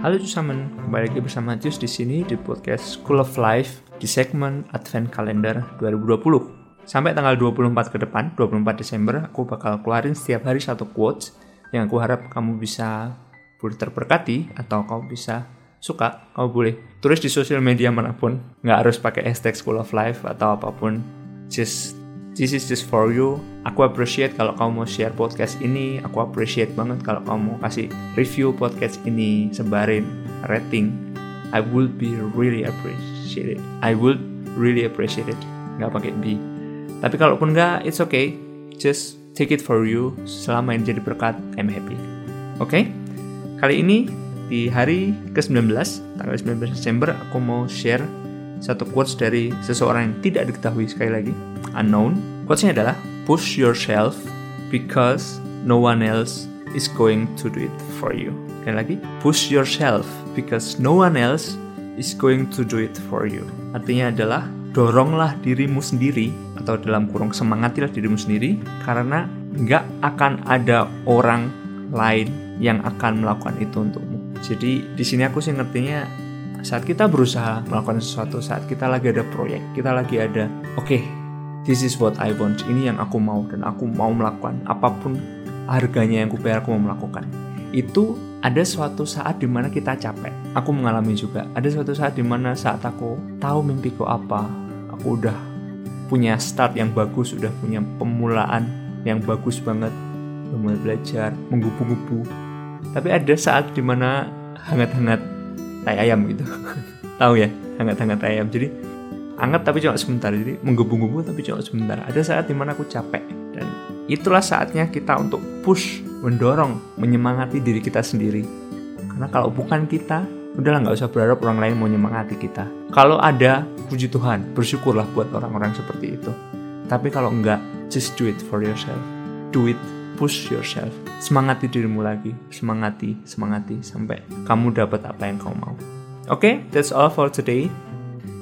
Halo Cusamen, kembali lagi bersama Jus di sini di podcast School of Life di segmen Advent Calendar 2020. Sampai tanggal 24 ke depan, 24 Desember, aku bakal keluarin setiap hari satu quotes yang aku harap kamu bisa boleh terberkati atau kamu bisa suka, kamu boleh tulis di sosial media mana pun. Nggak harus pakai hashtag School of Life atau apa pun. Just This is just for you. Aku appreciate kalau kamu mau share podcast ini. Aku appreciate banget kalau kamu kasih review podcast ini, sebarin rating. I would be really appreciate it. I would really appreciate it. Nggak pakai B. Tapi kalaupun nggak, it's okay. Just take it for you. Selama ini jadi berkat, I'm happy. Oke? Okay? Kali ini di hari ke-19, tanggal 19 Desember, aku mau share satu quotes dari seseorang yang tidak diketahui sekali lagi, unknown. Quotesnya adalah push yourself because no one else is going to do it for you. Sekali lagi, push yourself because no one else is going to do it for you. Artinya adalah doronglah dirimu sendiri atau dalam kurung semangatilah dirimu sendiri karena nggak akan ada orang lain yang akan melakukan itu untukmu. Jadi di sini aku sih ngertinya saat kita berusaha melakukan sesuatu, saat kita lagi ada proyek, kita lagi ada, oke, okay, this is what I want, ini yang aku mau dan aku mau melakukan apa pun harganya yang kubayar aku mau melakukan. Itu ada suatu saat di mana kita capek. Aku mengalami juga. Ada suatu saat di mana saat aku tahu mimpiku apa, aku udah punya start yang bagus, udah punya pemulaan yang bagus banget, mulai belajar, menggupu-gupu. Tapi ada saat di mana hangat-hangat tai ayam gitu. Tahu ya hangat-hangat ayam. Jadi hangat tapi cuma sebentar. Jadi menggebu-gebu tapi cuma sebentar. Ada saat di mana aku capek. Dan itulah saatnya kita untuk push mendorong menyemangati diri kita sendiri. Karena kalau bukan kita udahlah nggak usah berharap orang lain mau menyemangati kita. Kalau ada puji Tuhan bersyukurlah buat orang-orang seperti itu. Tapi kalau enggak just do it for yourself. Do it push yourself. Semangati dirimu lagi, semangati, semangati sampai kamu dapat apa yang kamu mau. Oke, okay, that's all for today.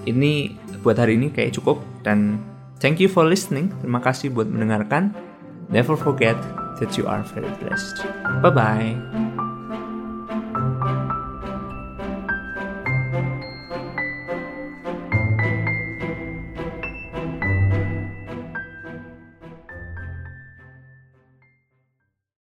Ini buat hari ini kayak cukup dan thank you for listening. Terima kasih buat mendengarkan. Never forget that you are very blessed. Bye bye.